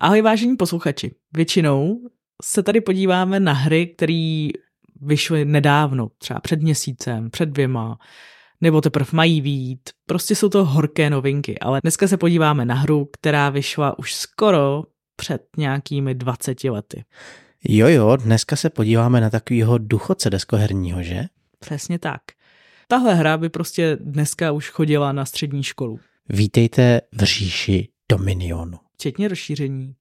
Ahoj vážení posluchači. Většinou se tady podíváme na hry, které vyšly nedávno, třeba před měsícem, před dvěma, nebo teprve mají vít. Prostě jsou to horké novinky, ale dneska se podíváme na hru, která vyšla už skoro před nějakými 20 lety. Jo, jo, dneska se podíváme na takového duchoce deskoherního, že? Přesně tak. Tahle hra by prostě dneska už chodila na střední školu. Vítejte v říši Dominionu. Včetně rozšíření.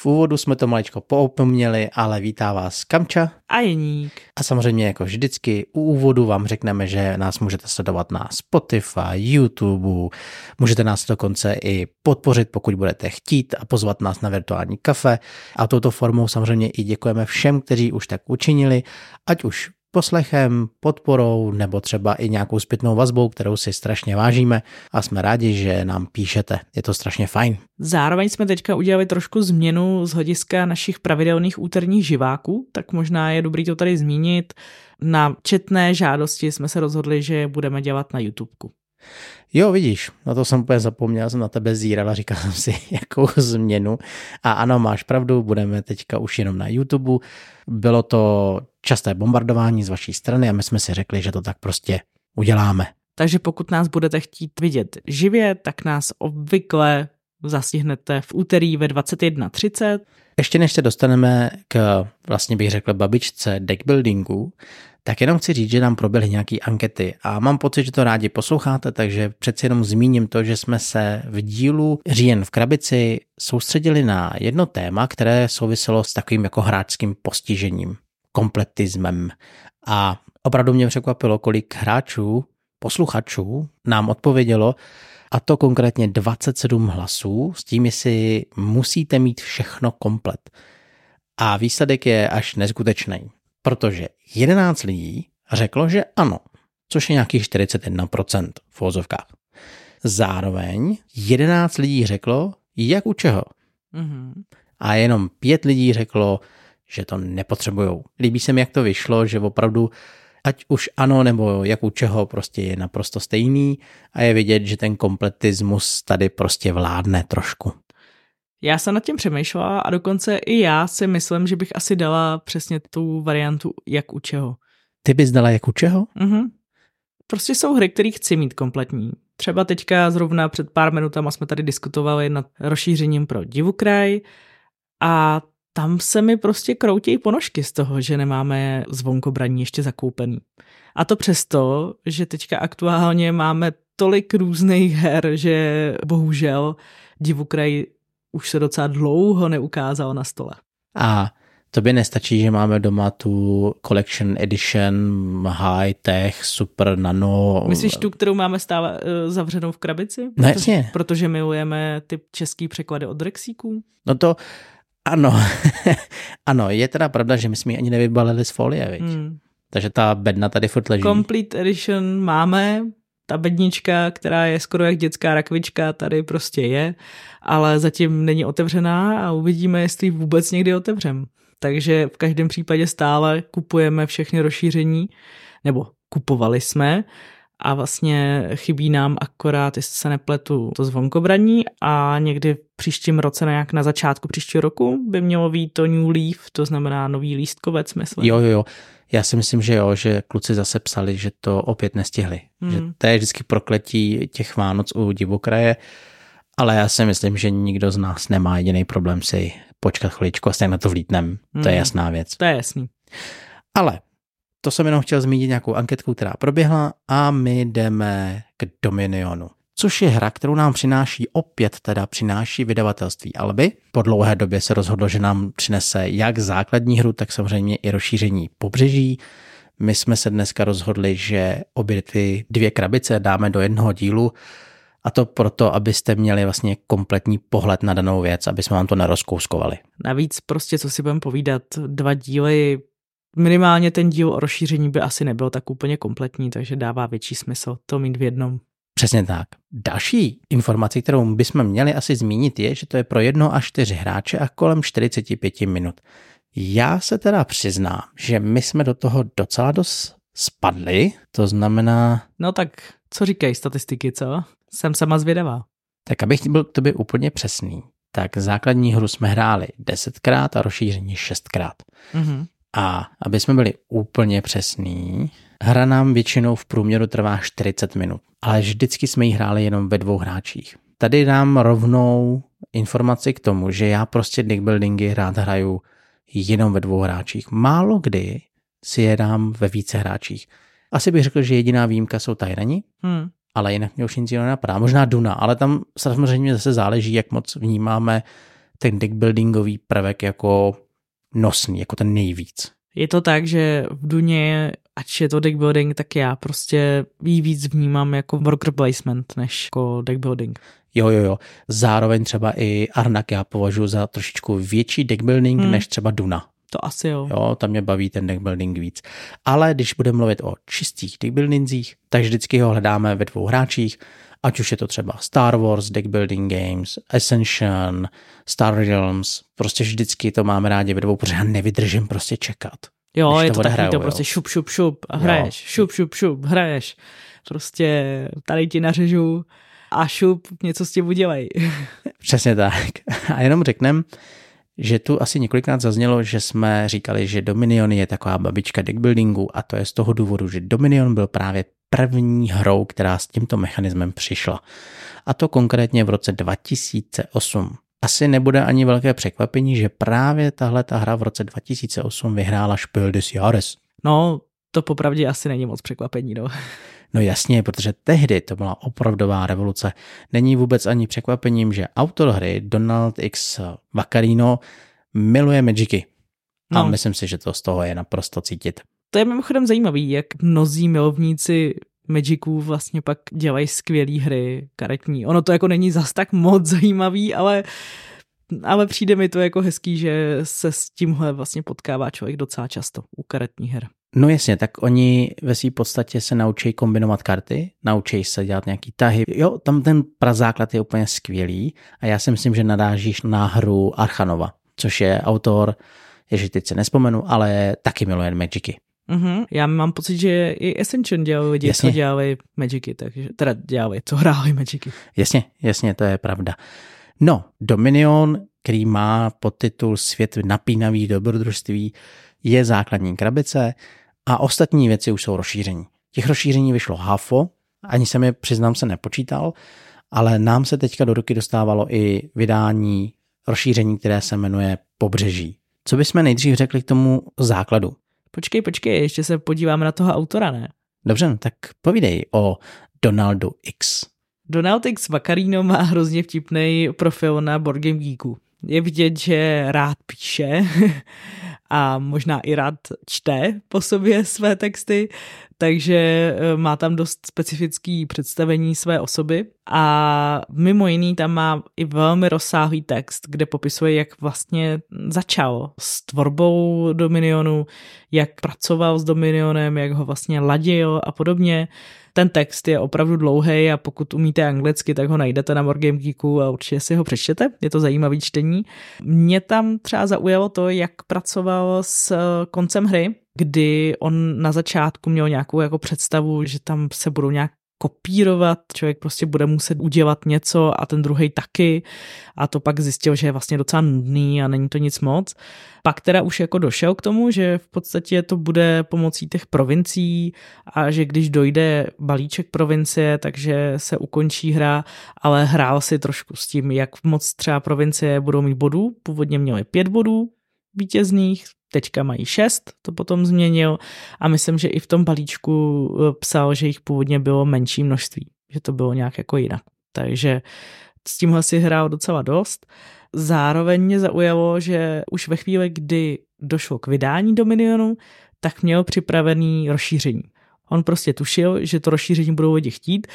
V úvodu jsme to maličko poopomněli, ale vítá vás Kamča. A Jeník. A samozřejmě jako vždycky u úvodu vám řekneme, že nás můžete sledovat na Spotify, YouTube, můžete nás dokonce i podpořit, pokud budete chtít a pozvat nás na virtuální kafe. A touto formou samozřejmě i děkujeme všem, kteří už tak učinili, ať už poslechem, podporou nebo třeba i nějakou zpětnou vazbou, kterou si strašně vážíme a jsme rádi, že nám píšete. Je to strašně fajn. Zároveň jsme teďka udělali trošku změnu z hlediska našich pravidelných úterních živáků, tak možná je dobrý to tady zmínit. Na četné žádosti jsme se rozhodli, že budeme dělat na YouTubeku. Jo, vidíš, na to jsem úplně zapomněl, jsem na tebe zíral a říkal jsem si, jakou změnu. A ano, máš pravdu, budeme teďka už jenom na YouTube. Bylo to časté bombardování z vaší strany a my jsme si řekli, že to tak prostě uděláme. Takže pokud nás budete chtít vidět živě, tak nás obvykle zastihnete v úterý ve 21.30. Ještě než se dostaneme k, vlastně bych řekl, babičce deckbuildingu, tak jenom chci říct, že nám proběhly nějaké ankety a mám pocit, že to rádi posloucháte, takže přeci jenom zmíním to, že jsme se v dílu Říjen v krabici soustředili na jedno téma, které souviselo s takovým jako hráčským postižením, kompletismem. A opravdu mě překvapilo, kolik hráčů, posluchačů nám odpovědělo, a to konkrétně 27 hlasů s tím, jestli musíte mít všechno komplet. A výsledek je až neskutečný protože 11 lidí řeklo, že ano, což je nějakých 41% v vozovkách. Zároveň 11 lidí řeklo, jak u čeho. Mm-hmm. A jenom pět lidí řeklo, že to nepotřebujou. Líbí se mi, jak to vyšlo, že opravdu ať už ano nebo jak u čeho prostě je naprosto stejný a je vidět, že ten kompletismus tady prostě vládne trošku. Já jsem nad tím přemýšlela a dokonce i já si myslím, že bych asi dala přesně tu variantu jak u čeho. Ty bys dala jak u čeho? Mhm. Prostě jsou hry, které chci mít kompletní. Třeba teďka zrovna před pár minutama jsme tady diskutovali nad rozšířením pro divokraj a tam se mi prostě kroutějí ponožky z toho, že nemáme zvonkobraní ještě zakoupený. A to přesto, že teďka aktuálně máme tolik různých her, že bohužel divokraj už se docela dlouho neukázal na stole. A by nestačí, že máme doma tu Collection Edition, High Tech, Super Nano. Myslíš tu, kterou máme stále uh, zavřenou v krabici? No protože, jasně. Protože milujeme ty český překlady od Rexíků? No to ano. ano, je teda pravda, že my jsme ji ani nevybalili z folie, viď? Hmm. Takže ta bedna tady furt leží. Complete Edition máme, ta bednička, která je skoro jak dětská rakvička, tady prostě je, ale zatím není otevřená a uvidíme, jestli vůbec někdy otevřem. Takže v každém případě stále kupujeme všechny rozšíření, nebo kupovali jsme a vlastně chybí nám akorát, jestli se nepletu, to zvonkobraní a někdy v příštím roce, nějak na začátku příštího roku, by mělo být to New Leaf, to znamená nový lístkovec, myslím. Jo, jo, jo. Já si myslím, že jo, že kluci zase psali, že to opět nestihli. Hmm. Že to je vždycky prokletí těch Vánoc u divokraje, ale já si myslím, že nikdo z nás nemá jediný problém si počkat chviličku a stejně na to vlítnem. Hmm. To je hmm. jasná věc. To je jasný. Ale to jsem jenom chtěl zmínit nějakou anketku, která proběhla a my jdeme k Dominionu což je hra, kterou nám přináší opět teda přináší vydavatelství Alby. Po dlouhé době se rozhodlo, že nám přinese jak základní hru, tak samozřejmě i rozšíření pobřeží. My jsme se dneska rozhodli, že obě ty dvě krabice dáme do jednoho dílu, a to proto, abyste měli vlastně kompletní pohled na danou věc, aby jsme vám to nerozkouskovali. Navíc prostě, co si budeme povídat, dva díly, minimálně ten díl o rozšíření by asi nebyl tak úplně kompletní, takže dává větší smysl to mít v jednom. Přesně tak. Další informací, kterou bychom měli asi zmínit, je, že to je pro jedno až čtyři hráče a kolem 45 minut. Já se teda přiznám, že my jsme do toho docela dost spadly, to znamená... No tak co říkají statistiky, co? Jsem sama zvědavá. Tak abych byl k tobě úplně přesný, tak základní hru jsme hráli desetkrát a rozšíření šestkrát. Mm-hmm. A aby jsme byli úplně přesní, hra nám většinou v průměru trvá 40 minut, ale vždycky jsme ji hráli jenom ve dvou hráčích. Tady dám rovnou informaci k tomu, že já prostě deckbuildingy rád hraju jenom ve dvou hráčích. Málo kdy si je dám ve více hráčích. Asi bych řekl, že jediná výjimka jsou Tyrani, hmm. ale jinak mě už nic jiného napadá. Možná Duna, ale tam samozřejmě zase záleží, jak moc vnímáme ten deckbuildingový prvek jako nosný, jako ten nejvíc. Je to tak, že v Duně, ať je to deckbuilding, tak já prostě víc vnímám jako worker placement než jako deckbuilding. Jo, jo, jo. Zároveň třeba i Arnak já považuji za trošičku větší deckbuilding hmm. než třeba Duna. To asi jo. Jo, tam mě baví ten deckbuilding víc. Ale když budeme mluvit o čistých deckbuildingzích, tak vždycky ho hledáme ve dvou hráčích, ať už je to třeba Star Wars, Deckbuilding Games, Ascension, Star Realms, prostě vždycky to máme rádi ve dvou, protože já nevydržím prostě čekat. Jo, je to, to takový to prostě šup, šup, šup a hraješ, jo. šup, šup, šup, hraješ. Prostě tady ti nařežu a šup, něco s tím udělej. Přesně tak. A jenom řeknem, že tu asi několikrát zaznělo, že jsme říkali, že Dominion je taková babička deckbuildingu a to je z toho důvodu, že Dominion byl právě první hrou, která s tímto mechanismem přišla. A to konkrétně v roce 2008. Asi nebude ani velké překvapení, že právě tahle ta hra v roce 2008 vyhrála Spiel des Jahres. No, to popravdě asi není moc překvapení, no. No jasně, protože tehdy to byla opravdová revoluce. Není vůbec ani překvapením, že autor hry Donald X. Vaccarino miluje Magicy. A no. myslím si, že to z toho je naprosto cítit. To je mimochodem zajímavý, jak mnozí milovníci Magiců vlastně pak dělají skvělé hry karetní. Ono to jako není zas tak moc zajímavý, ale ale přijde mi to jako hezký, že se s tímhle vlastně potkává člověk docela často u karetní her. No jasně, tak oni ve své podstatě se naučí kombinovat karty, naučí se dělat nějaký tahy. Jo, tam ten prazáklad je úplně skvělý a já si myslím, že nadážíš na hru Archanova, což je autor, ježi teď se nespomenu, ale taky miluje Magicy. Mm-hmm. Já mám pocit, že i Ascension dělali lidi, jasně. co dělali Magicy, takže teda dělali, co hráli Magicy. Jasně, jasně, to je pravda. No, Dominion, který má podtitul Svět napínavých dobrodružství, je základní krabice a ostatní věci už jsou rozšíření. Těch rozšíření vyšlo hafo, ani jsem je, přiznám se, nepočítal, ale nám se teďka do ruky dostávalo i vydání rozšíření, které se jmenuje Pobřeží. Co bychom nejdřív řekli k tomu základu? Počkej, počkej, ještě se podíváme na toho autora, ne? Dobře, no tak povídej o Donaldu X. Donald X Vaccarino má hrozně vtipný profil na Board Game Geeku. Je vidět, že rád píše a možná i rád čte po sobě své texty, takže eh, má tam dost specifický představení své osoby a mimo jiný tam má i velmi rozsáhlý text, kde popisuje, jak vlastně začal s tvorbou Dominionu, jak pracoval s Dominionem, jak ho vlastně ladil a podobně. Ten text je opravdu dlouhý a pokud umíte anglicky, tak ho najdete na Wargame Geeku a určitě si ho přečtěte. Je to zajímavý čtení. Mě tam třeba zaujalo to, jak pracoval s koncem hry, kdy on na začátku měl nějakou jako představu, že tam se budou nějak kopírovat, člověk prostě bude muset udělat něco a ten druhý taky a to pak zjistil, že je vlastně docela nudný a není to nic moc. Pak teda už jako došel k tomu, že v podstatě to bude pomocí těch provincií a že když dojde balíček provincie, takže se ukončí hra, ale hrál si trošku s tím, jak moc třeba provincie budou mít bodů. Původně měli pět bodů vítězných, teďka mají šest, to potom změnil a myslím, že i v tom balíčku eh, psal, že jich původně bylo menší množství, že to bylo nějak jako jinak. Takže s tímhle si hrál docela dost. Zároveň mě zaujalo, že už ve chvíli, kdy došlo k vydání Dominionu, tak měl připravený rozšíření. On prostě tušil, že to rozšíření budou lidi chtít,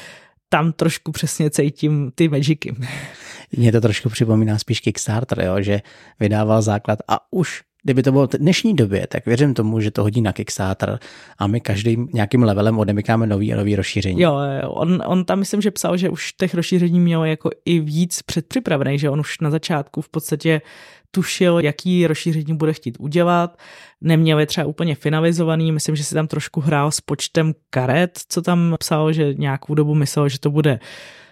tam trošku přesně cítím ty Magicy. Mně to trošku připomíná spíš Kickstarter, jo, že vydával základ a už kdyby to bylo v dnešní době, tak věřím tomu, že to hodí na Kickstarter a my každým nějakým levelem odemykáme nový a nový rozšíření. Jo, on, on tam myslím, že psal, že už těch rozšíření mělo jako i víc předpřipravený, že on už na začátku v podstatě tušil, jaký rozšíření bude chtít udělat. Neměl je třeba úplně finalizovaný, myslím, že si tam trošku hrál s počtem karet, co tam psal, že nějakou dobu myslel, že to bude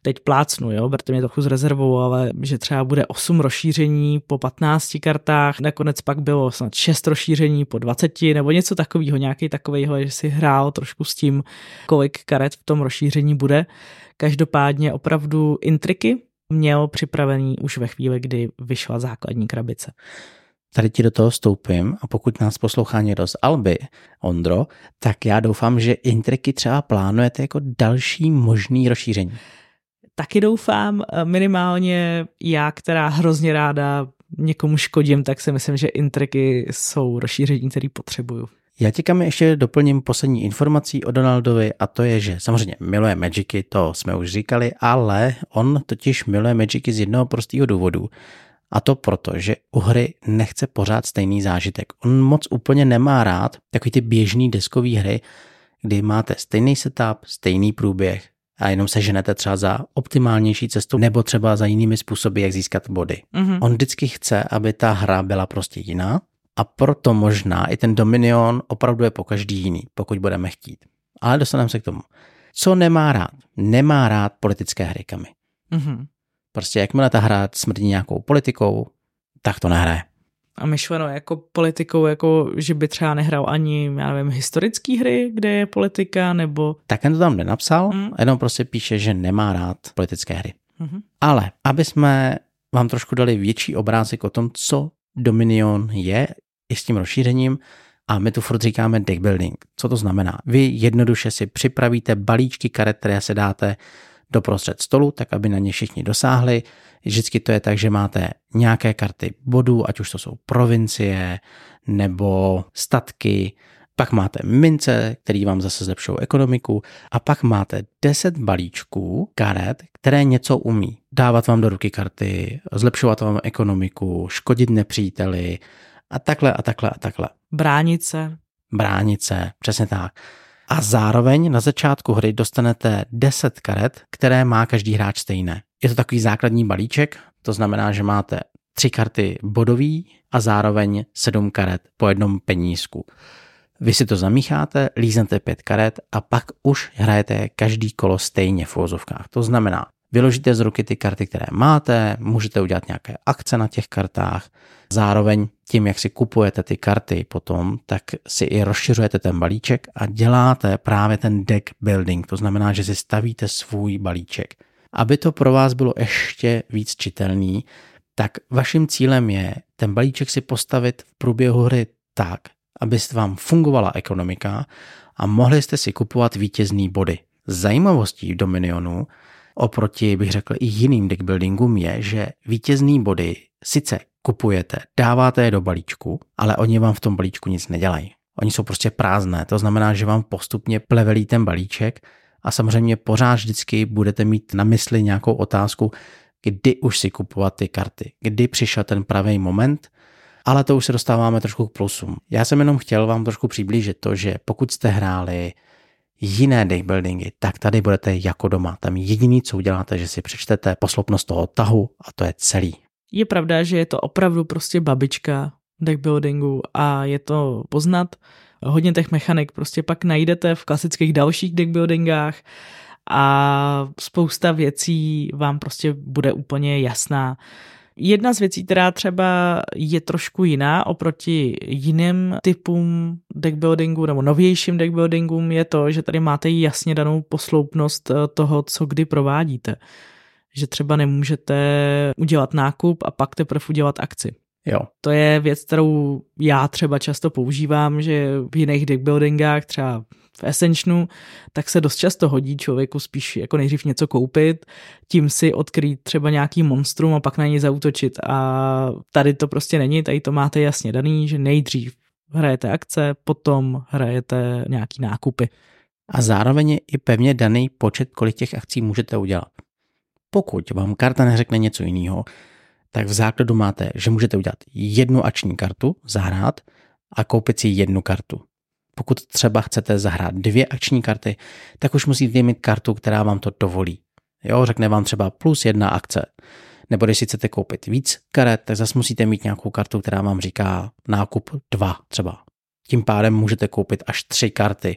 teď plácnu, jo, berte mě trochu z rezervou, ale že třeba bude 8 rozšíření po 15 kartách, nakonec pak bylo snad 6 rozšíření po 20 nebo něco takového, nějaký takovýhle, že si hrál trošku s tím, kolik karet v tom rozšíření bude. Každopádně opravdu intriky měl připravený už ve chvíli, kdy vyšla základní krabice. Tady ti do toho stoupím a pokud nás poslouchá někdo z Alby, Ondro, tak já doufám, že intriky třeba plánujete jako další možný rozšíření taky doufám, eh, minimálně já, která hrozně ráda někomu škodím, tak si myslím, že intriky jsou rozšíření, který potřebuju. Já ti kam ještě doplním poslední informací o Donaldovi a to je, že samozřejmě miluje Magicy, to jsme už říkali, ale on totiž miluje Magicy z jednoho prostého důvodu. A to proto, že u hry nechce pořád stejný zážitek. On moc úplně nemá rád takový ty běžný deskový hry, kdy máte stejný setup, stejný průběh, a jenom se ženete třeba za optimálnější cestu nebo třeba za jinými způsoby, jak získat body. Mm-hmm. On vždycky chce, aby ta hra byla prostě jiná a proto možná i ten Dominion opravdu je po každý jiný, pokud budeme chtít. Ale dostaneme se k tomu. Co nemá rád? Nemá rád politické hry, kamy. Mm-hmm. Prostě jakmile ta hra smrdí nějakou politikou, tak to nehraje a myšleno jako politikou, jako že by třeba nehrál ani, já nevím, historické hry, kde je politika, nebo... Tak to tam nenapsal, mm. jenom prostě píše, že nemá rád politické hry. Mm-hmm. Ale aby jsme vám trošku dali větší obrázek o tom, co Dominion je, i s tím rozšířením, a my tu furt říkáme deck building. Co to znamená? Vy jednoduše si připravíte balíčky karet, které se dáte doprostřed stolu, tak aby na ně všichni dosáhli. Vždycky to je tak, že máte nějaké karty bodů, ať už to jsou provincie nebo statky, pak máte mince, který vám zase zlepšou ekonomiku a pak máte 10 balíčků karet, které něco umí. Dávat vám do ruky karty, zlepšovat vám ekonomiku, škodit nepříteli a takhle a takhle a takhle. Bránit se. Bránit se, přesně tak a zároveň na začátku hry dostanete 10 karet, které má každý hráč stejné. Je to takový základní balíček, to znamená, že máte tři karty bodový a zároveň sedm karet po jednom penízku. Vy si to zamícháte, líznete pět karet a pak už hrajete každý kolo stejně v uvozovkách. To znamená, vyložíte z ruky ty karty, které máte, můžete udělat nějaké akce na těch kartách, zároveň tím, jak si kupujete ty karty potom, tak si i rozšiřujete ten balíček a děláte právě ten deck building, to znamená, že si stavíte svůj balíček. Aby to pro vás bylo ještě víc čitelný, tak vaším cílem je ten balíček si postavit v průběhu hry tak, aby vám fungovala ekonomika a mohli jste si kupovat vítězný body. Zajímavostí Dominionu oproti, bych řekl, i jiným deckbuildingům je, že vítězný body sice kupujete, dáváte je do balíčku, ale oni vám v tom balíčku nic nedělají. Oni jsou prostě prázdné, to znamená, že vám postupně plevelí ten balíček a samozřejmě pořád vždycky budete mít na mysli nějakou otázku, kdy už si kupovat ty karty, kdy přišel ten pravý moment, ale to už se dostáváme trošku k plusům. Já jsem jenom chtěl vám trošku přiblížit to, že pokud jste hráli jiné deckbuildingy, tak tady budete jako doma. Tam jediný, co uděláte, že si přečtete poslopnost toho tahu a to je celý. Je pravda, že je to opravdu prostě babička deckbuildingu a je to poznat. Hodně těch mechanik prostě pak najdete v klasických dalších deckbuildingách a spousta věcí vám prostě bude úplně jasná. Jedna z věcí, která třeba je trošku jiná oproti jiným typům deckbuildingu nebo novějším deckbuildingům je to, že tady máte jasně danou posloupnost eh, toho, co kdy provádíte. Že třeba nemůžete udělat nákup a pak teprve udělat akci. Jo. To je věc, kterou já třeba často používám, že v jiných deckbuildingách, třeba v Ascensionu, tak se dost často hodí člověku spíš jako nejdřív něco koupit, tím si odkrýt třeba nějaký monstrum a pak na něj zautočit a tady to prostě není, tady to máte jasně daný, že nejdřív hrajete akce, potom hrajete nějaký nákupy. A zároveň je i pevně daný počet, kolik těch akcí můžete udělat. Pokud vám karta neřekne něco jiného, tak v základu máte, že můžete udělat jednu akční kartu, zahrát a koupit si jednu kartu. Pokud třeba chcete zahrát dvě akční karty, tak už musíte mít kartu, která vám to dovolí. Jo, řekne vám třeba plus jedna akce. Nebo když si chcete koupit víc karet, tak zase musíte mít nějakou kartu, která vám říká nákup 2 třeba. Tím pádem můžete koupit až tři karty.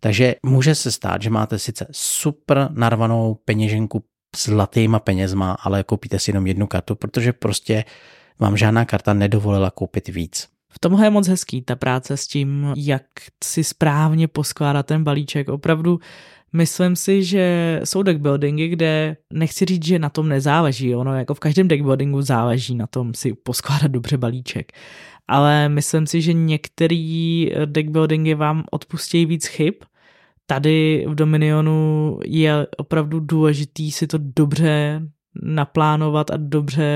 Takže může se stát, že máte sice super narvanou peněženku s zlatýma penězma, ale koupíte si jenom jednu kartu, protože prostě vám žádná karta nedovolila koupit víc. V tomhle je moc hezký ta práce s tím, jak si správně poskládat ten balíček. Opravdu myslím si, že jsou deckbuildingy, kde nechci říct, že na tom nezáleží. Ono jako v každém deckbuildingu záleží na tom si poskládat dobře balíček. Ale myslím si, že některý deckbuildingy vám odpustí víc chyb. Tady v Dominionu je opravdu důležitý si to dobře naplánovat a dobře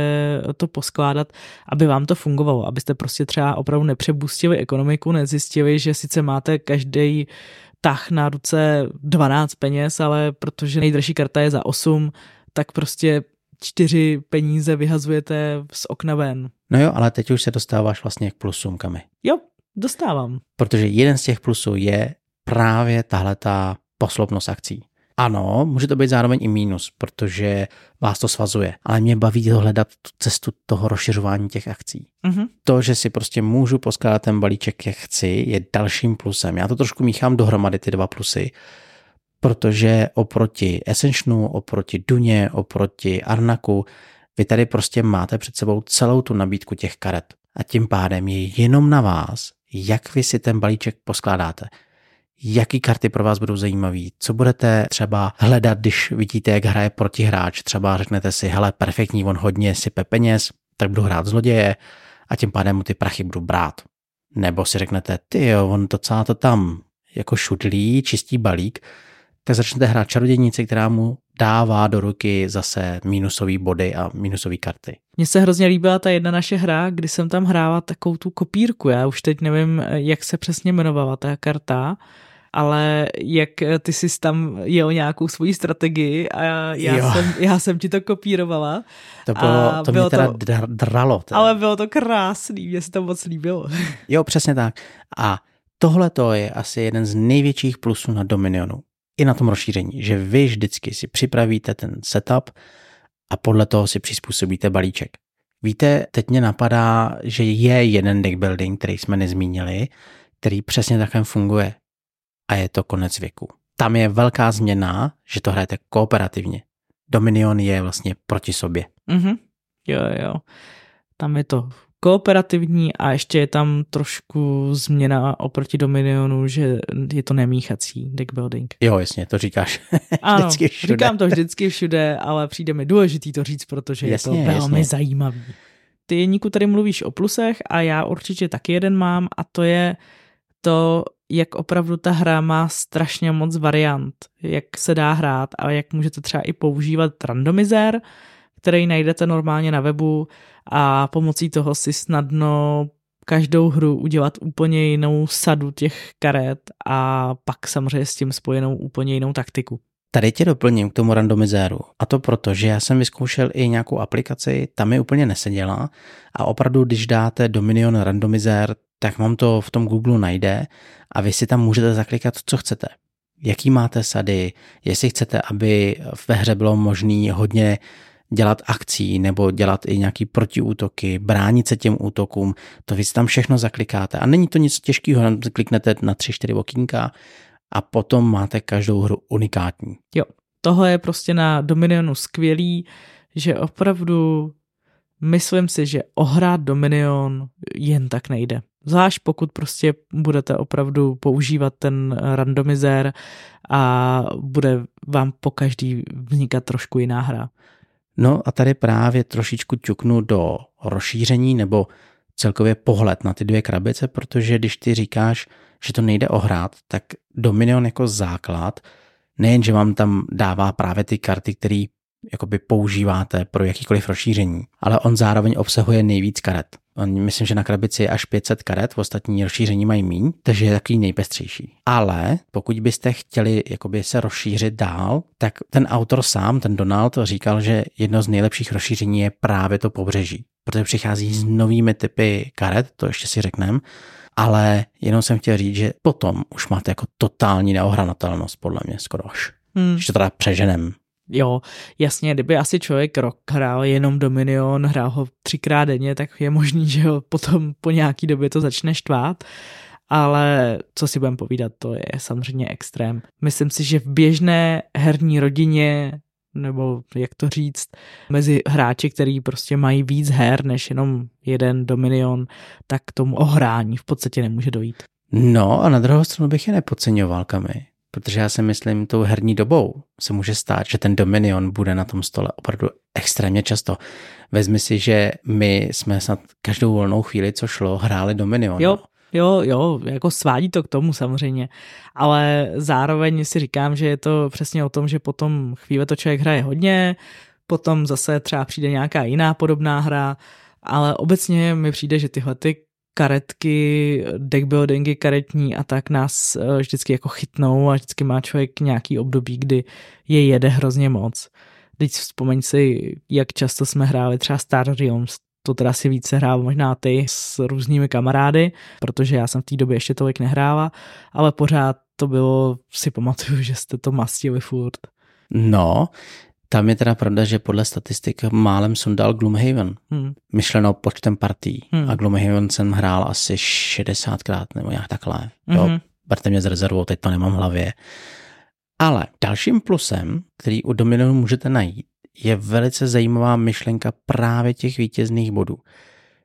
to poskládat, aby vám to fungovalo, abyste prostě třeba opravdu nepřebustili ekonomiku, nezjistili, že sice máte každý tah na ruce 12 peněz, ale protože nejdražší karta je za 8, tak prostě čtyři peníze vyhazujete z okna ven. No jo, ale teď už se dostáváš vlastně k plusům, Kamy. Jo, dostávám. Protože jeden z těch plusů je právě tahle ta posloupnost akcí. Ano, může to být zároveň i mínus, protože vás to svazuje, ale mě baví to hledat tu cestu toho rozšiřování těch akcí. Mm-hmm. To, že si prostě můžu poskládat ten balíček, jak chci, je dalším plusem. Já to trošku míchám dohromady, ty dva plusy, protože oproti Essentionu, oproti Duně, oproti Arnaku, vy tady prostě máte před sebou celou tu nabídku těch karet. A tím pádem je jenom na vás, jak vy si ten balíček poskládáte jaký karty pro vás budou zajímavé, co budete třeba hledat, když vidíte, jak hraje protihráč. Třeba řeknete si, hele, perfektní, on hodně sype peněz, tak budu hrát zloděje a tím pádem mu ty prachy budu brát. Nebo si řeknete, ty jo, on celá to tam jako šudlí, čistý balík, tak začnete hrát čarodějnici, která mu dává do ruky zase minusové body a minusové karty. Mně se hrozně líbila ta jedna naše hra, kdy jsem tam hrála takovou tu kopírku. Já už teď nevím, jak se přesně jmenovala ta karta, ale jak ty jsi tam jel nějakou svoji strategii a já, jsem, já jsem ti to kopírovala. To bylo, to bylo mě teda to, dralo. Teda. Ale bylo to krásný, mě se to moc líbilo. Jo, přesně tak. A tohle to je asi jeden z největších plusů na Dominionu. I na tom rozšíření, že vy vždycky si připravíte ten setup a podle toho si přizpůsobíte balíček. Víte, teď mě napadá, že je jeden deck building, který jsme nezmínili, který přesně takhle funguje a je to konec věku. Tam je velká změna, že to hrajete kooperativně. Dominion je vlastně proti sobě. Mm-hmm. Jo, jo. Tam je to kooperativní a ještě je tam trošku změna oproti Dominionu, že je to nemíchací deck building. Jo, jasně, to říkáš ano, vždycky všude. říkám to vždycky všude, ale přijde mi důležitý to říct, protože jasně, je to velmi jasně. zajímavý. Ty, Jeníku, tady mluvíš o plusech a já určitě taky jeden mám a to je to, jak opravdu ta hra má strašně moc variant, jak se dá hrát a jak můžete třeba i používat randomizér, který najdete normálně na webu a pomocí toho si snadno každou hru udělat úplně jinou sadu těch karet a pak samozřejmě s tím spojenou úplně jinou taktiku. Tady tě doplním k tomu randomizéru. A to proto, že já jsem vyzkoušel i nějakou aplikaci, tam mi úplně neseděla a opravdu, když dáte Dominion randomizér, tak vám to v tom Google najde a vy si tam můžete zaklikat, co chcete. Jaký máte sady, jestli chcete, aby ve hře bylo možné hodně dělat akcí nebo dělat i nějaký protiútoky, bránit se těm útokům, to vy si tam všechno zaklikáte. A není to nic těžkého, kliknete na 3-4 okýnka a potom máte každou hru unikátní. Jo, tohle je prostě na Dominionu skvělý, že opravdu myslím si, že ohrát Dominion jen tak nejde. Zvlášť pokud prostě budete opravdu používat ten randomizér a bude vám po každý vznikat trošku jiná hra. No a tady právě trošičku ťuknu do rozšíření nebo celkově pohled na ty dvě krabice, protože když ty říkáš, že to nejde ohrát, tak Dominion jako základ nejen, že vám tam dává právě ty karty, které jakoby používáte pro jakýkoliv rozšíření, ale on zároveň obsahuje nejvíc karet. On, myslím, že na krabici je až 500 karet, v ostatní rozšíření mají míň, takže je takový nejpestřejší. Ale pokud byste chtěli jakoby se rozšířit dál, tak ten autor sám, ten Donald, říkal, že jedno z nejlepších rozšíření je právě to pobřeží, protože přichází s novými typy karet, to ještě si řekneme, ale jenom jsem chtěl říct, že potom už máte jako totální neohranatelnost, podle mě skoro až. Hmm. Když to teda přeženem Jo, jasně, kdyby asi člověk rok hrál jenom Dominion, hrál ho třikrát denně, tak je možný, že ho potom po nějaký době to začne štvát. Ale co si budeme povídat, to je samozřejmě extrém. Myslím si, že v běžné herní rodině nebo jak to říct, mezi hráči, který prostě mají víc her než jenom jeden Dominion, tak tomu ohrání v podstatě nemůže dojít. No a na druhou stranu bych je nepodceňoval, Kamy. Protože já si myslím, tou herní dobou se může stát, že ten Dominion bude na tom stole opravdu extrémně často. Vezmi si, že my jsme snad každou volnou chvíli, co šlo, hráli Dominion. Jo, jo, jo, jako svádí to k tomu samozřejmě, ale zároveň si říkám, že je to přesně o tom, že potom chvíli to člověk hraje hodně, potom zase třeba přijde nějaká jiná podobná hra, ale obecně mi přijde, že tyhle ty karetky, deckbuildingy karetní a tak nás eh, vždycky jako chytnou a vždycky má člověk nějaký období, kdy je jede hrozně moc. Teď vzpomeň si, jak často jsme hráli třeba Star Realms, to teda si více hrál možná ty s různými kamarády, protože já jsem v té době ještě tolik nehrála, ale pořád to bylo, si pamatuju, že jste to mastili furt. No, tam je teda pravda, že podle statistik málem sundal Gloomhaven. Hmm. Myšleno počtem partí. Hmm. A Gloomhaven jsem hrál asi 60krát nebo nějak takhle. Hmm. Jo, berte mě z rezervou, teď to nemám v hlavě. Ale dalším plusem, který u Dominionu můžete najít, je velice zajímavá myšlenka právě těch vítězných bodů.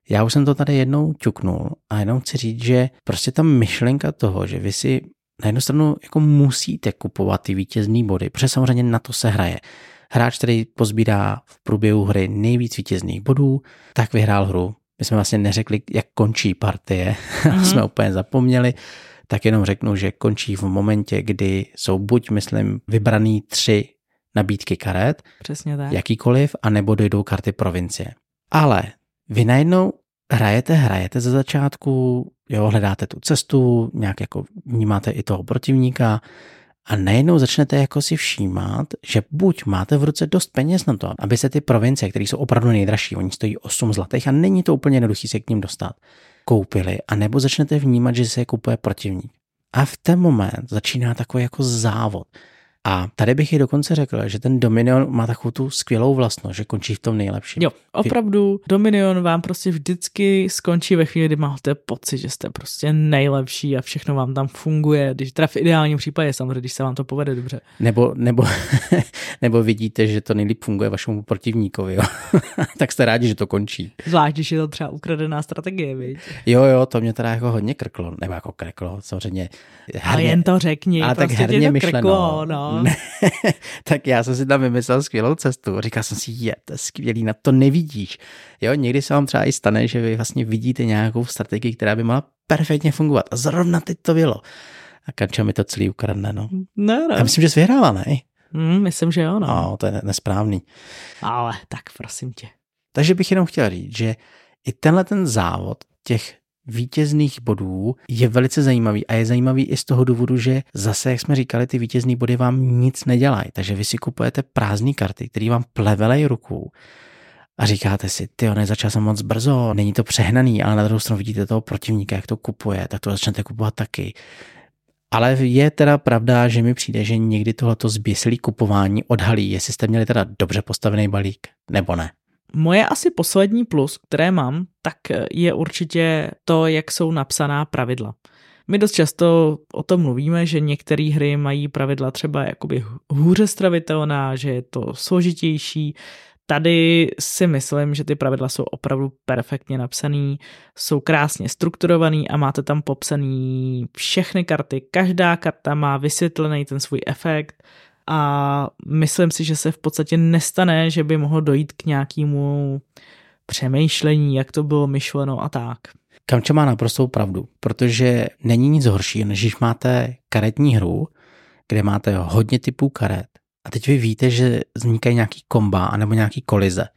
Já už jsem to tady jednou ťuknul a jenom chci říct, že prostě ta myšlenka toho, že vy si na jednu stranu jako musíte kupovat ty vítězné body, protože samozřejmě na to se hraje. Hráč, který pozbírá v průběhu hry nejvíc vítězných bodů, tak vyhrál hru. My jsme vlastně neřekli, jak končí partie, mm-hmm. jsme úplně zapomněli, tak jenom řeknu, že končí v momentě, kdy jsou buď, myslím, vybraný tři nabídky karet, Přesně tak. jakýkoliv, anebo dojdou karty provincie. Ale vy najednou hrajete, hrajete ze začátku, jo, hledáte tu cestu, nějak jako vnímáte i toho protivníka a najednou začnete jako si všímat, že buď máte v ruce dost peněz na to, aby se ty provincie, které jsou opravdu nejdražší, oni stojí 8 zlatých a není to úplně jednoduchý se k ním dostat, koupili, a nebo začnete vnímat, že se je kupuje protivník. A v ten moment začíná takový jako závod. A tady bych ji dokonce řekl, že ten Dominion má takovou tu skvělou vlastnost, že končí v tom nejlepším. Jo, opravdu Dominion vám prostě vždycky skončí ve chvíli, kdy máte pocit, že jste prostě nejlepší a všechno vám tam funguje, když teda v ideálním případě samozřejmě, když se vám to povede dobře. Nebo, nebo, nebo vidíte, že to nejlíp funguje vašemu protivníkovi, jo? tak jste rádi, že to končí. Zvlášť, když je to třeba ukradená strategie, viď? Jo, jo, to mě teda jako hodně krklo, nebo jako krklo, samozřejmě. Herně, ale jen to řekni, ale prostě tak herně myšleno. Krklo, no. Ne, tak já jsem si tam vymyslel skvělou cestu. Říkal jsem si, je, to je skvělý, na to nevidíš. Jo, někdy se vám třeba i stane, že vy vlastně vidíte nějakou strategii, která by mohla perfektně fungovat. A zrovna teď to bylo. A Kanča mi to celý ukradne, no. Ne, ne. Já myslím, že jsi vyhrála, ne? Mm, myslím, že jo, no. no. to je nesprávný. Ale tak prosím tě. Takže bych jenom chtěl říct, že i tenhle ten závod těch vítězných bodů je velice zajímavý a je zajímavý i z toho důvodu, že zase, jak jsme říkali, ty vítězné body vám nic nedělají, takže vy si kupujete prázdné karty, které vám plevelej ruku a říkáte si, ty nezačal jsem moc brzo, není to přehnaný, ale na druhou stranu vidíte toho protivníka, jak to kupuje, tak to začnete kupovat taky. Ale je teda pravda, že mi přijde, že někdy tohleto zběsilý kupování odhalí, jestli jste měli teda dobře postavený balík, nebo ne. Moje asi poslední plus, které mám, tak je určitě to, jak jsou napsaná pravidla. My dost často o tom mluvíme, že některé hry mají pravidla třeba jakoby hůře stravitelná, že je to složitější. Tady si myslím, že ty pravidla jsou opravdu perfektně napsaný, jsou krásně strukturovaný a máte tam popsaný všechny karty. Každá karta má vysvětlený ten svůj efekt, a myslím si, že se v podstatě nestane, že by mohlo dojít k nějakému přemýšlení, jak to bylo myšleno a tak. Kamča má naprostou pravdu, protože není nic horšího, než když máte karetní hru, kde máte hodně typů karet a teď vy víte, že vznikají nějaký komba anebo nějaký kolize,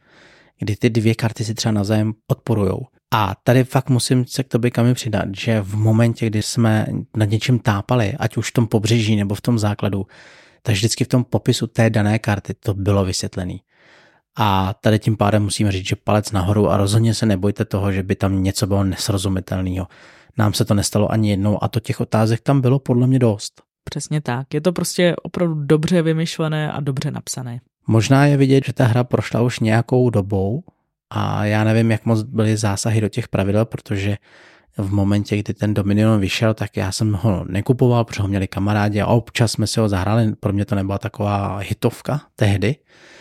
kdy ty dvě karty si třeba navzájem odporujou. A tady fakt musím se k tobě kami přidat, že v momentě, kdy jsme nad něčím tápali, ať už v tom pobřeží nebo v tom základu, tak vždycky v tom popisu té dané karty to bylo vysvětlené. A tady tím pádem musíme říct, že palec nahoru a rozhodně se nebojte toho, že by tam něco bylo nesrozumitelného. Nám se to nestalo ani jednou a to těch otázek tam bylo podle mě dost. Přesně tak. Je to prostě opravdu dobře vymyšlené a dobře napsané. Možná je vidět, že ta hra prošla už nějakou dobou a já nevím, jak moc byly zásahy do těch pravidel, protože v momentě, kdy ten Dominion vyšel, tak já jsem ho nekupoval, protože ho měli kamarádi a občas jsme si ho zahráli. Pro mě to nebyla taková hitovka tehdy,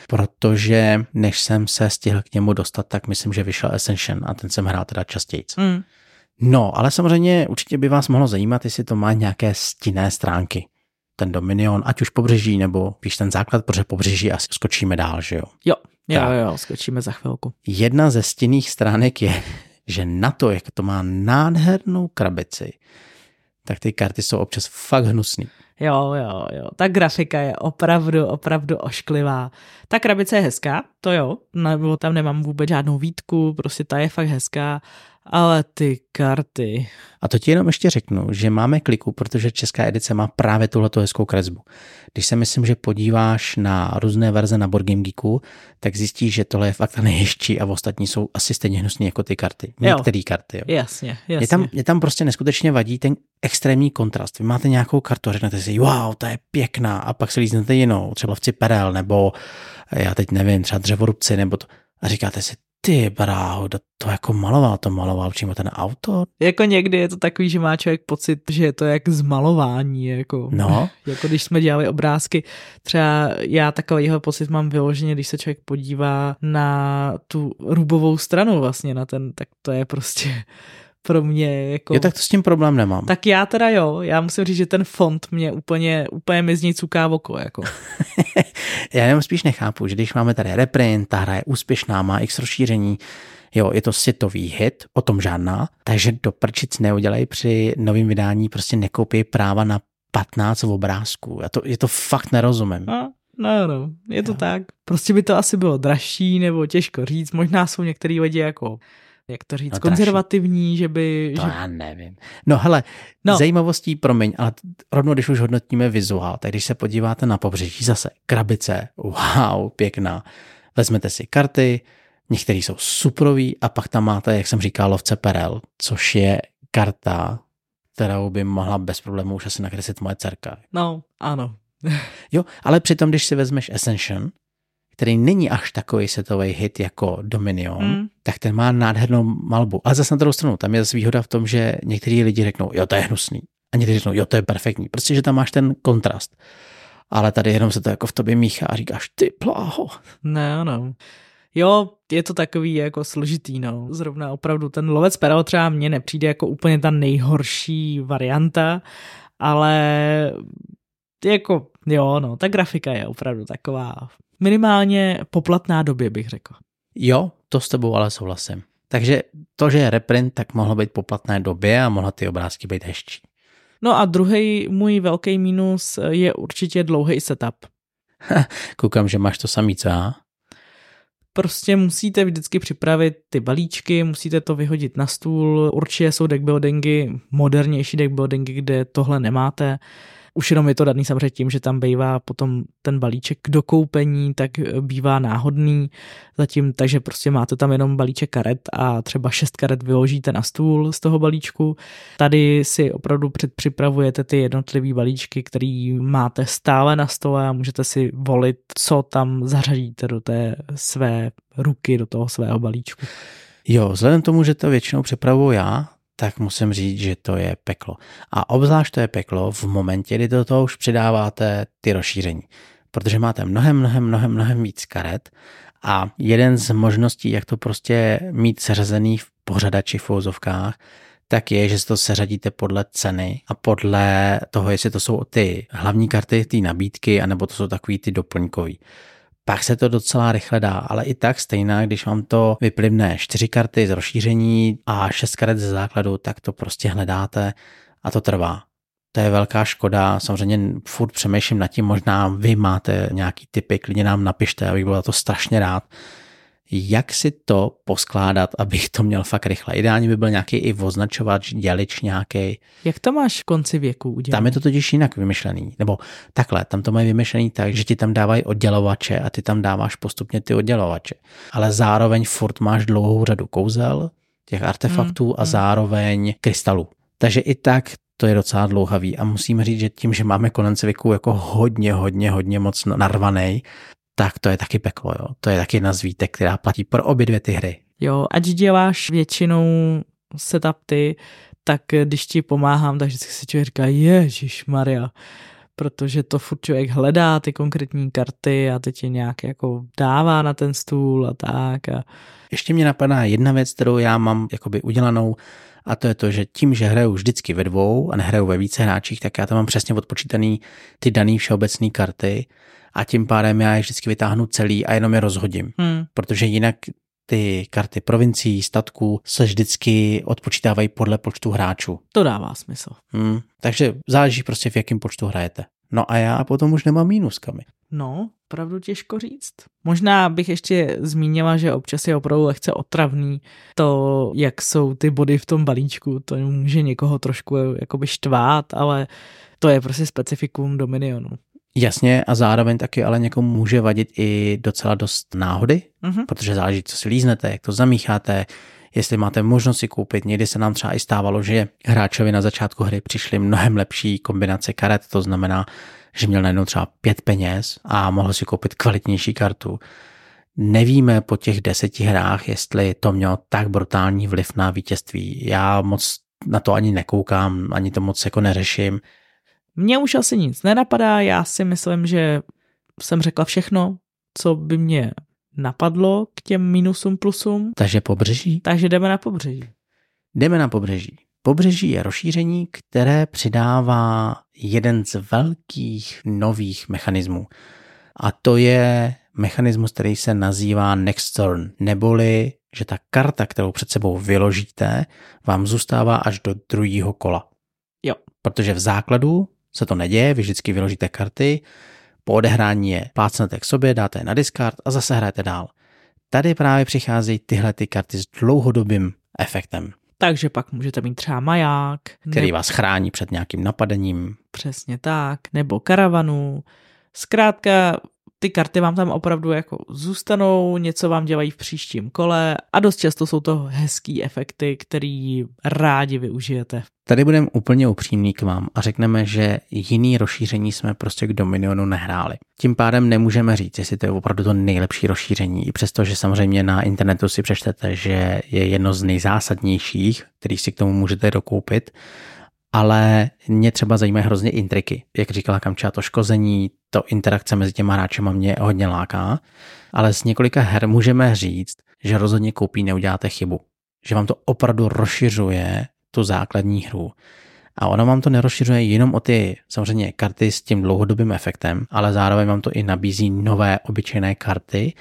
protože než jsem se stihl k němu dostat, tak myslím, že vyšel Ascension a ten jsem hrál teda častěji. Mm. No, ale samozřejmě určitě by vás mohlo zajímat, jestli to má nějaké stinné stránky. Ten Dominion, ať už pobřeží, nebo píš ten základ, protože pobřeží asi skočíme dál, že jo? Jo, jo, jo, skočíme za chvilku. Jedna ze stinných stránek je, že na to, jak to má nádhernou krabici, tak ty karty jsou občas fakt hnusný. Jo, jo, jo. Ta grafika je opravdu, opravdu ošklivá. Ta krabice je hezká, to jo, nebo tam nemám vůbec žádnou výtku, prostě ta je fakt hezká, ale ty karty. A to ti jenom ještě řeknu, že máme kliku, protože česká edice má právě tuhleto hezkou kresbu. Když se myslím, že podíváš na různé verze na Board Game Geeku, tak zjistíš, že tohle je fakt nejhezčí a ostatní jsou asi stejně hnusný jako ty karty. Některé karty. Jo. Jasně, jasně. Mě tam, mě tam prostě neskutečně vadí ten extrémní kontrast. Vy máte nějakou kartu a řeknete si, wow, ta je pěkná a pak si líznete jinou, třeba v Ciperel, nebo já teď nevím, třeba dřevorubci, nebo to. A říkáte si, ty bráho, to jako maloval, to maloval přímo ten autor. Jako někdy je to takový, že má člověk pocit, že je to jak zmalování, jako, no. jako když jsme dělali obrázky. Třeba já takovýho pocit mám vyloženě, když se člověk podívá na tu rubovou stranu vlastně, na ten, tak to je prostě pro mě jako... Jo, tak to s tím problém nemám. Tak já teda jo, já musím říct, že ten font mě úplně, úplně mi z ní cuká v oko, jako. já jenom spíš nechápu, že když máme tady reprint, ta hra je úspěšná, má x rozšíření, jo, je to sitový hit, o tom žádná, takže do prčic neudělej při novém vydání, prostě nekoupí práva na 15 obrázků. Já to, je to fakt nerozumím. No, no, no, je to jo. tak. Prostě by to asi bylo dražší, nebo těžko říct. Možná jsou některý lidi jako jak to říct, no, konzervativní, že by... To že... já nevím. No hele, no. zajímavostí, promiň, ale rovnou, když už hodnotíme vizuál, tak když se podíváte na pobřeží zase, krabice, wow, pěkná. Vezmete si karty, některé jsou suprový a pak tam máte, jak jsem říkal, lovce perel, což je karta, kterou by mohla bez problémů už asi nakreslit moje dcerka. No, ano. jo, ale přitom, když si vezmeš Ascension, který není až takový setový hit jako Dominion, mm. tak ten má nádhernou malbu. A zase na druhou stranu, tam je zase výhoda v tom, že někteří lidi řeknou, jo, to je hnusný. A někteří řeknou, jo, to je perfektní. Prostě, že tam máš ten kontrast. Ale tady jenom se to jako v tobě míchá a říkáš, ty pláho. Ne, no. Jo, je to takový jako složitý, no. Zrovna opravdu ten lovec perel třeba mně nepřijde jako úplně ta nejhorší varianta, ale jako, jo, no, ta grafika je opravdu taková minimálně poplatná době, bych řekl. Jo, to s tebou ale souhlasím. Takže to, že je reprint, tak mohlo být poplatné době a mohla ty obrázky být hezčí. No a druhý můj velký mínus je určitě dlouhý setup. Koukám, že máš to samý, co já? Prostě musíte vždycky připravit ty balíčky, musíte to vyhodit na stůl. Určitě jsou deckbuildingy, modernější deckbuildingy, kde tohle nemáte už jenom je to daný samozřejmě tím, že tam bývá potom ten balíček k dokoupení, tak bývá náhodný zatím, takže prostě máte tam jenom balíček karet a třeba šest karet vyložíte na stůl z toho balíčku. Tady si opravdu předpřipravujete ty jednotlivé balíčky, který máte stále na stole a můžete si volit, co tam zařadíte do té své ruky, do toho svého balíčku. Jo, vzhledem tomu, že to většinou připravuju já, tak musím říct, že to je peklo. A obzvlášť to je peklo v momentě, kdy do toho už přidáváte ty rozšíření. Protože máte mnohem, mnohem, mnohem, mnohem víc karet a jeden z možností, jak to prostě mít seřazený v pořadači v fouzovkách, tak je, že to seřadíte podle ceny a podle toho, jestli to jsou ty hlavní karty, ty nabídky, anebo to jsou takový ty doplňkový pak se to docela rychle dá, ale i tak stejná, když vám to vyplivne čtyři karty z rozšíření a šest karet ze základu, tak to prostě hledáte a to trvá. To je velká škoda, samozřejmě furt přemýšlím nad tím, možná vy máte nějaký typy, klidně nám napište, abych byl to strašně rád, jak si to poskládat, abych to měl fakt rychle. Ideálně by byl nějaký i označovač, dělič nějaký. Jak to máš v konci věku udělat? Tam je to totiž jinak vymyšlený. Nebo takhle, tam to mají vymyšlený tak, že ti tam dávají oddělovače a ty tam dáváš postupně ty oddělovače. Ale zároveň furt máš dlouhou řadu kouzel, těch artefaktů hmm, a hmm. zároveň krystalů. Takže i tak to je docela dlouhavý a musím říct, že tím, že máme konec věku jako hodně, hodně, hodně moc narvaný, tak to je taky peklo, jo. To je taky jedna z výtek, která platí pro obě dvě ty hry. Jo, ať děláš většinou setup ty, tak když ti pomáhám, tak vždycky si člověk říká, Ježíš Maria, protože to furt člověk hledá ty konkrétní karty a teď je nějak jako dává na ten stůl a tak. A... Ještě mě napadá jedna věc, kterou já mám jakoby udělanou, a to je to, že tím, že hraju vždycky ve dvou a nehraju ve více hráčích, tak já tam mám přesně odpočítaný ty daný všeobecné karty a tím pádem já je vždycky vytáhnu celý a jenom je rozhodím. Hmm. Protože jinak ty karty provincií, statků se vždycky odpočítávají podle počtu hráčů. To dává smysl. Hmm. Takže záleží prostě v jakém počtu hrajete. No a já potom už nemám mínuskami. No, opravdu těžko říct. Možná bych ještě zmínila, že občas je opravdu lehce otravný to, jak jsou ty body v tom balíčku. To může někoho trošku jakoby štvát, ale to je prostě specifikum Dominionu. Jasně a zároveň taky ale někomu může vadit i docela dost náhody, mm-hmm. protože záleží, co si líznete, jak to zamícháte, jestli máte možnost si koupit. Někdy se nám třeba i stávalo, že hráčovi na začátku hry přišly mnohem lepší kombinace karet, to znamená, že měl najednou třeba pět peněz a mohl si koupit kvalitnější kartu. Nevíme po těch deseti hrách, jestli to mělo tak brutální vliv na vítězství. Já moc na to ani nekoukám, ani to moc jako neřeším. Mně už asi nic nenapadá, já si myslím, že jsem řekla všechno, co by mě napadlo k těm minusům plusům. Takže pobřeží? Takže jdeme na pobřeží. Jdeme na pobřeží. Pobřeží je rozšíření, které přidává jeden z velkých nových mechanismů. A to je mechanismus, který se nazývá Next Turn, neboli, že ta karta, kterou před sebou vyložíte, vám zůstává až do druhého kola. Jo. Protože v základu se to neděje, vy vždycky vyložíte karty, po odehrání je plácnete k sobě, dáte je na discard a zase hrajete dál. Tady právě přicházejí tyhle ty karty s dlouhodobým efektem. Takže pak můžete mít třeba maják. Který ne... vás chrání před nějakým napadením. Přesně tak. Nebo karavanu. Zkrátka ty karty vám tam opravdu jako zůstanou, něco vám dělají v příštím kole a dost často jsou to hezký efekty, který rádi využijete. Tady budeme úplně upřímný k vám a řekneme, že jiný rozšíření jsme prostě k Dominionu nehráli. Tím pádem nemůžeme říct, jestli to je opravdu to nejlepší rozšíření, i přesto, že samozřejmě na internetu si přečtete, že je jedno z nejzásadnějších, který si k tomu můžete dokoupit, ale mě třeba zajímají hrozně intriky. Jak říkala Kamča, to škození, to interakce mezi těma hráčema mě hodně láká, ale z několika her můžeme říct, že rozhodně koupí neuděláte chybu. Že vám to opravdu rozšiřuje tu základní hru. A ono vám to nerozšiřuje jenom o ty samozřejmě karty s tím dlouhodobým efektem, ale zároveň vám to i nabízí nové obyčejné karty,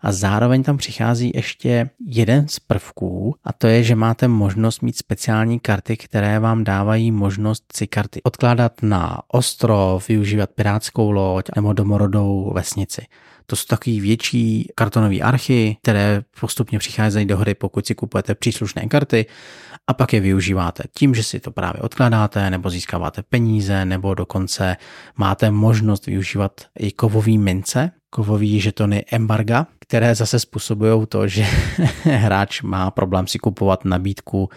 a zároveň tam přichází ještě jeden z prvků a to je, že máte možnost mít speciální karty, které vám dávají možnost si karty odkládat na ostrov, využívat pirátskou loď nebo domorodou vesnici. To jsou takový větší kartonové archy, které postupně přicházejí do hry, pokud si kupujete příslušné karty a pak je využíváte tím, že si to právě odkládáte nebo získáváte peníze nebo dokonce máte možnost využívat i kovový mince, kovový žetony embarga, které zase způsobují to, že hráč má problém si kupovat nabídku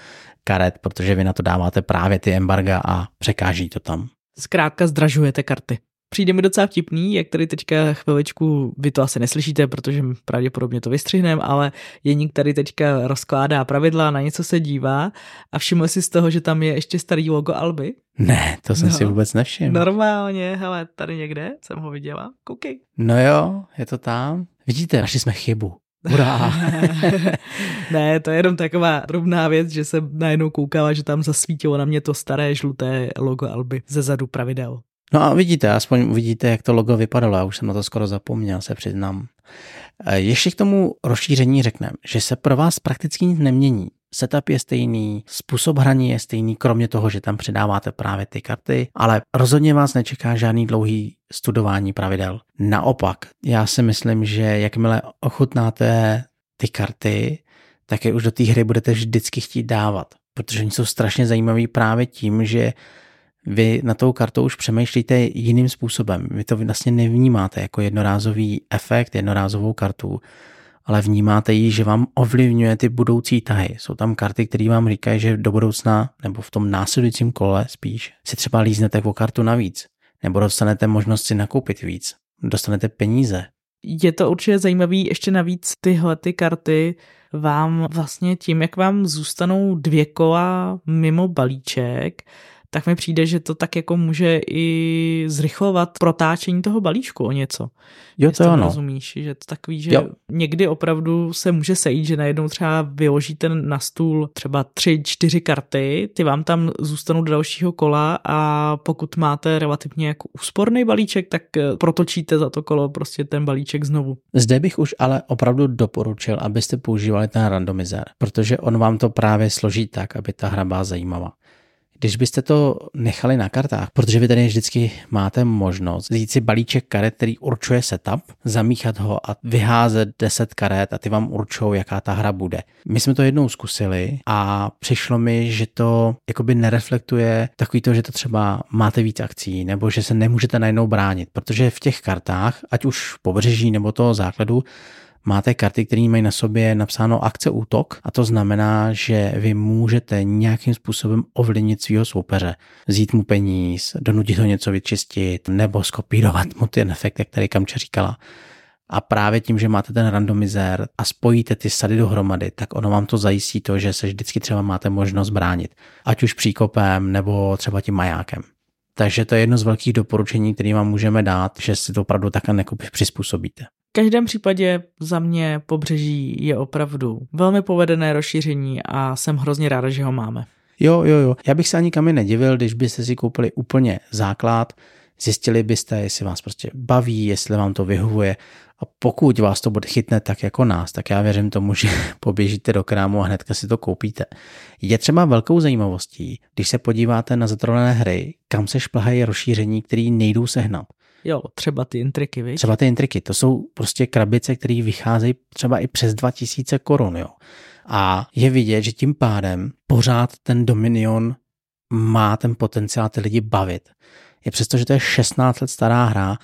karet, protože vy na to dáváte právě ty embarga a překáží to tam. Zkrátka zdražujete karty. Přijde mi docela vtipný, jak tady teďka chviličku, vy to asi neslyšíte, protože pravděpodobně to vystřihneme, ale Jeník tady teďka rozkládá pravidla, na něco se dívá a všiml si z toho, že tam je ještě starý logo Alby? Ne, to jsem no, si vůbec nevšiml. Normálně, hele, tady někde jsem ho viděla, koukej. No jo, je to tam. Vidíte, našli jsme chybu. Hurá. ne, to je jenom taková drobná věc, že jsem najednou koukala, že tam zasvítilo na mě to staré žluté logo Alby ze zadu pravidel. No a vidíte, aspoň uvidíte, jak to logo vypadalo, já už jsem na to skoro zapomněl, se přiznám. Ještě k tomu rozšíření řekneme, že se pro vás prakticky nic nemění. Setup je stejný, způsob hraní je stejný, kromě toho, že tam přidáváte právě ty karty, ale rozhodně vás nečeká žádný dlouhý studování pravidel. Naopak, já si myslím, že jakmile ochutnáte ty karty, tak je už do té hry budete vždycky chtít dávat, protože oni jsou strašně zajímaví právě tím, že vy na tou kartou už přemýšlíte jiným způsobem. Vy to vlastně nevnímáte jako jednorázový efekt, jednorázovou kartu, ale vnímáte ji, že vám ovlivňuje ty budoucí tahy. Jsou tam karty, které vám říkají, že do budoucna nebo v tom následujícím kole spíš si třeba líznete o kartu navíc, nebo dostanete možnost si nakoupit víc, dostanete peníze, Je to určitě zajímavý, ještě navíc tyhle ty karty vám vlastně tím, jak vám zůstanou dvě kola mimo balíček, tak mi přijde, že to tak jako může i zrychlovat protáčení toho balíčku o něco. Jo, to ano. Rozumíš, že to takový, že jo. někdy opravdu se může sejít, že najednou třeba vyložíte na stůl třeba tři, čtyři karty, ty vám tam zůstanou do dalšího kola a pokud máte relativně jako úsporný balíček, tak eh, protočíte za to kolo prostě ten balíček znovu. Zde bych už ale opravdu doporučil, abyste používali ten randomizer, protože on vám to právě složí tak, aby ta hra byla zajímavá. Když byste to nechali na kartách, protože vy tady vždycky máte možnost vzít si balíček karet, který určuje setup, zamíchat ho a vyházet 10 karet a ty vám určují, jaká ta hra bude. My jsme to jednou zkusili a přišlo mi, že to jakoby nereflektuje takový to, že to třeba máte víc akcí nebo že se nemůžete najednou bránit, protože v těch kartách, ať už pobřeží nebo toho základu, máte karty, které mají na sobě napsáno akce útok a to znamená, že vy můžete nějakým způsobem ovlivnit svého soupeře. Vzít mu peníz, donutit ho něco vyčistit nebo skopírovat mu ten efekt, jak tady Kamča říkala. A právě tím, že máte ten randomizér a spojíte ty sady dohromady, tak ono vám to zajistí to, že se vždycky třeba máte možnost bránit. Ať už příkopem nebo třeba tím majákem. Takže to je jedno z velkých doporučení, které vám můžeme dát, že si to opravdu takhle přizpůsobíte. V každém případě za mě pobřeží je opravdu velmi povedené rozšíření a jsem hrozně ráda, že ho máme. Jo, jo, jo. Já bych se ani kam nedivil, když byste si koupili úplně základ, zjistili byste, jestli vás prostě baví, jestli vám to vyhovuje a pokud vás to bude chytne tak jako nás, tak já věřím tomu, že poběžíte do krámu a hnedka si to koupíte. Je třeba velkou zajímavostí, když se podíváte na zatrolené hry, kam se šplhají rozšíření, které nejdou sehnat. Jo, třeba ty intriky, víš? Třeba ty intriky, to jsou prostě krabice, které vycházejí třeba i přes 2000 korun, jo. A je vidět, že tím pádem pořád ten Dominion má ten potenciál ty lidi bavit. Je přesto, že to je 16 let stará hra,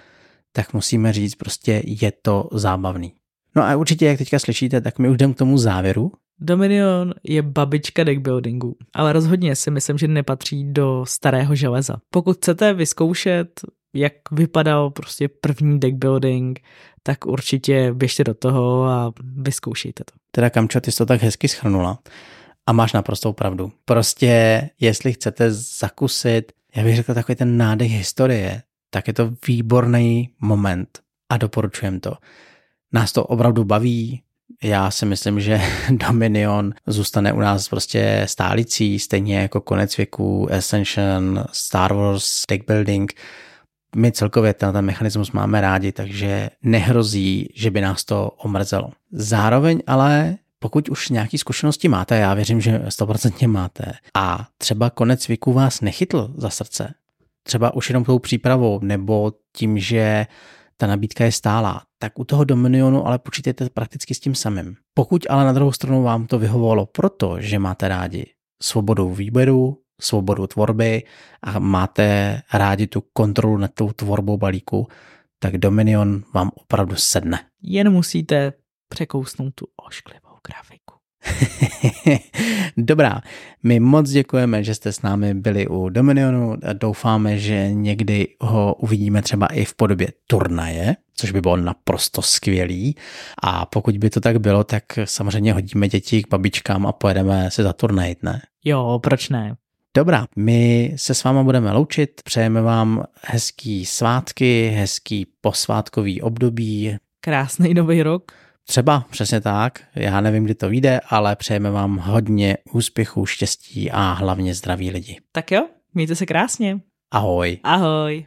tak musíme říct, prostě je to zábavný. No a určitě, jak teďka slyšíte, tak my už jdeme k tomu závěru. Dominion je babička deckbuildingu, ale rozhodně si myslím, že nepatří do starého železa. Pokud chcete vyzkoušet jak vypadal prostě první deck building, tak určitě běžte do toho a vyzkoušejte to. Teda Kamčo, ty jsi to tak hezky schrnula a máš naprostou pravdu. Prostě, jestli chcete zakusit, já bych řekl takový ten nádech historie, tak je to výborný moment a doporučujem to. Nás to opravdu baví, já si myslím, že Dominion zůstane u nás prostě stálicí, stejně jako konec věku, Ascension, Star Wars, deck building, my celkově ten, ten mechanismus máme rádi, takže nehrozí, že by nás to omrzelo. Zároveň ale pokud už nějaké zkušenosti máte, já věřím, že 100% máte, a třeba konec věku vás nechytl za srdce, třeba už jenom tou přípravou nebo tím, že ta nabídka je stálá, tak u toho Dominionu ale počítejte prakticky s tím samým. Pokud ale na druhou stranu vám to vyhovovalo proto, že máte rádi svobodou výběru, svobodu tvorby a máte rádi tu kontrolu nad tou tvorbou balíku, tak Dominion vám opravdu sedne. Jen musíte překousnout tu ošklivou grafiku. Dobrá, my moc děkujeme, že jste s námi byli u Dominionu. Doufáme, že někdy ho uvidíme třeba i v podobě turnaje, což by bylo naprosto skvělý. A pokud by to tak bylo, tak samozřejmě hodíme děti k babičkám a pojedeme se za turnaj, ne? Jo, proč ne? Dobrá, my se s váma budeme loučit, přejeme vám hezký svátky, hezký posvátkový období. Krásný nový rok. Třeba, přesně tak, já nevím, kdy to vyjde, ale přejeme vám hodně úspěchů, štěstí a hlavně zdraví lidi. Tak jo, mějte se krásně. Ahoj. Ahoj.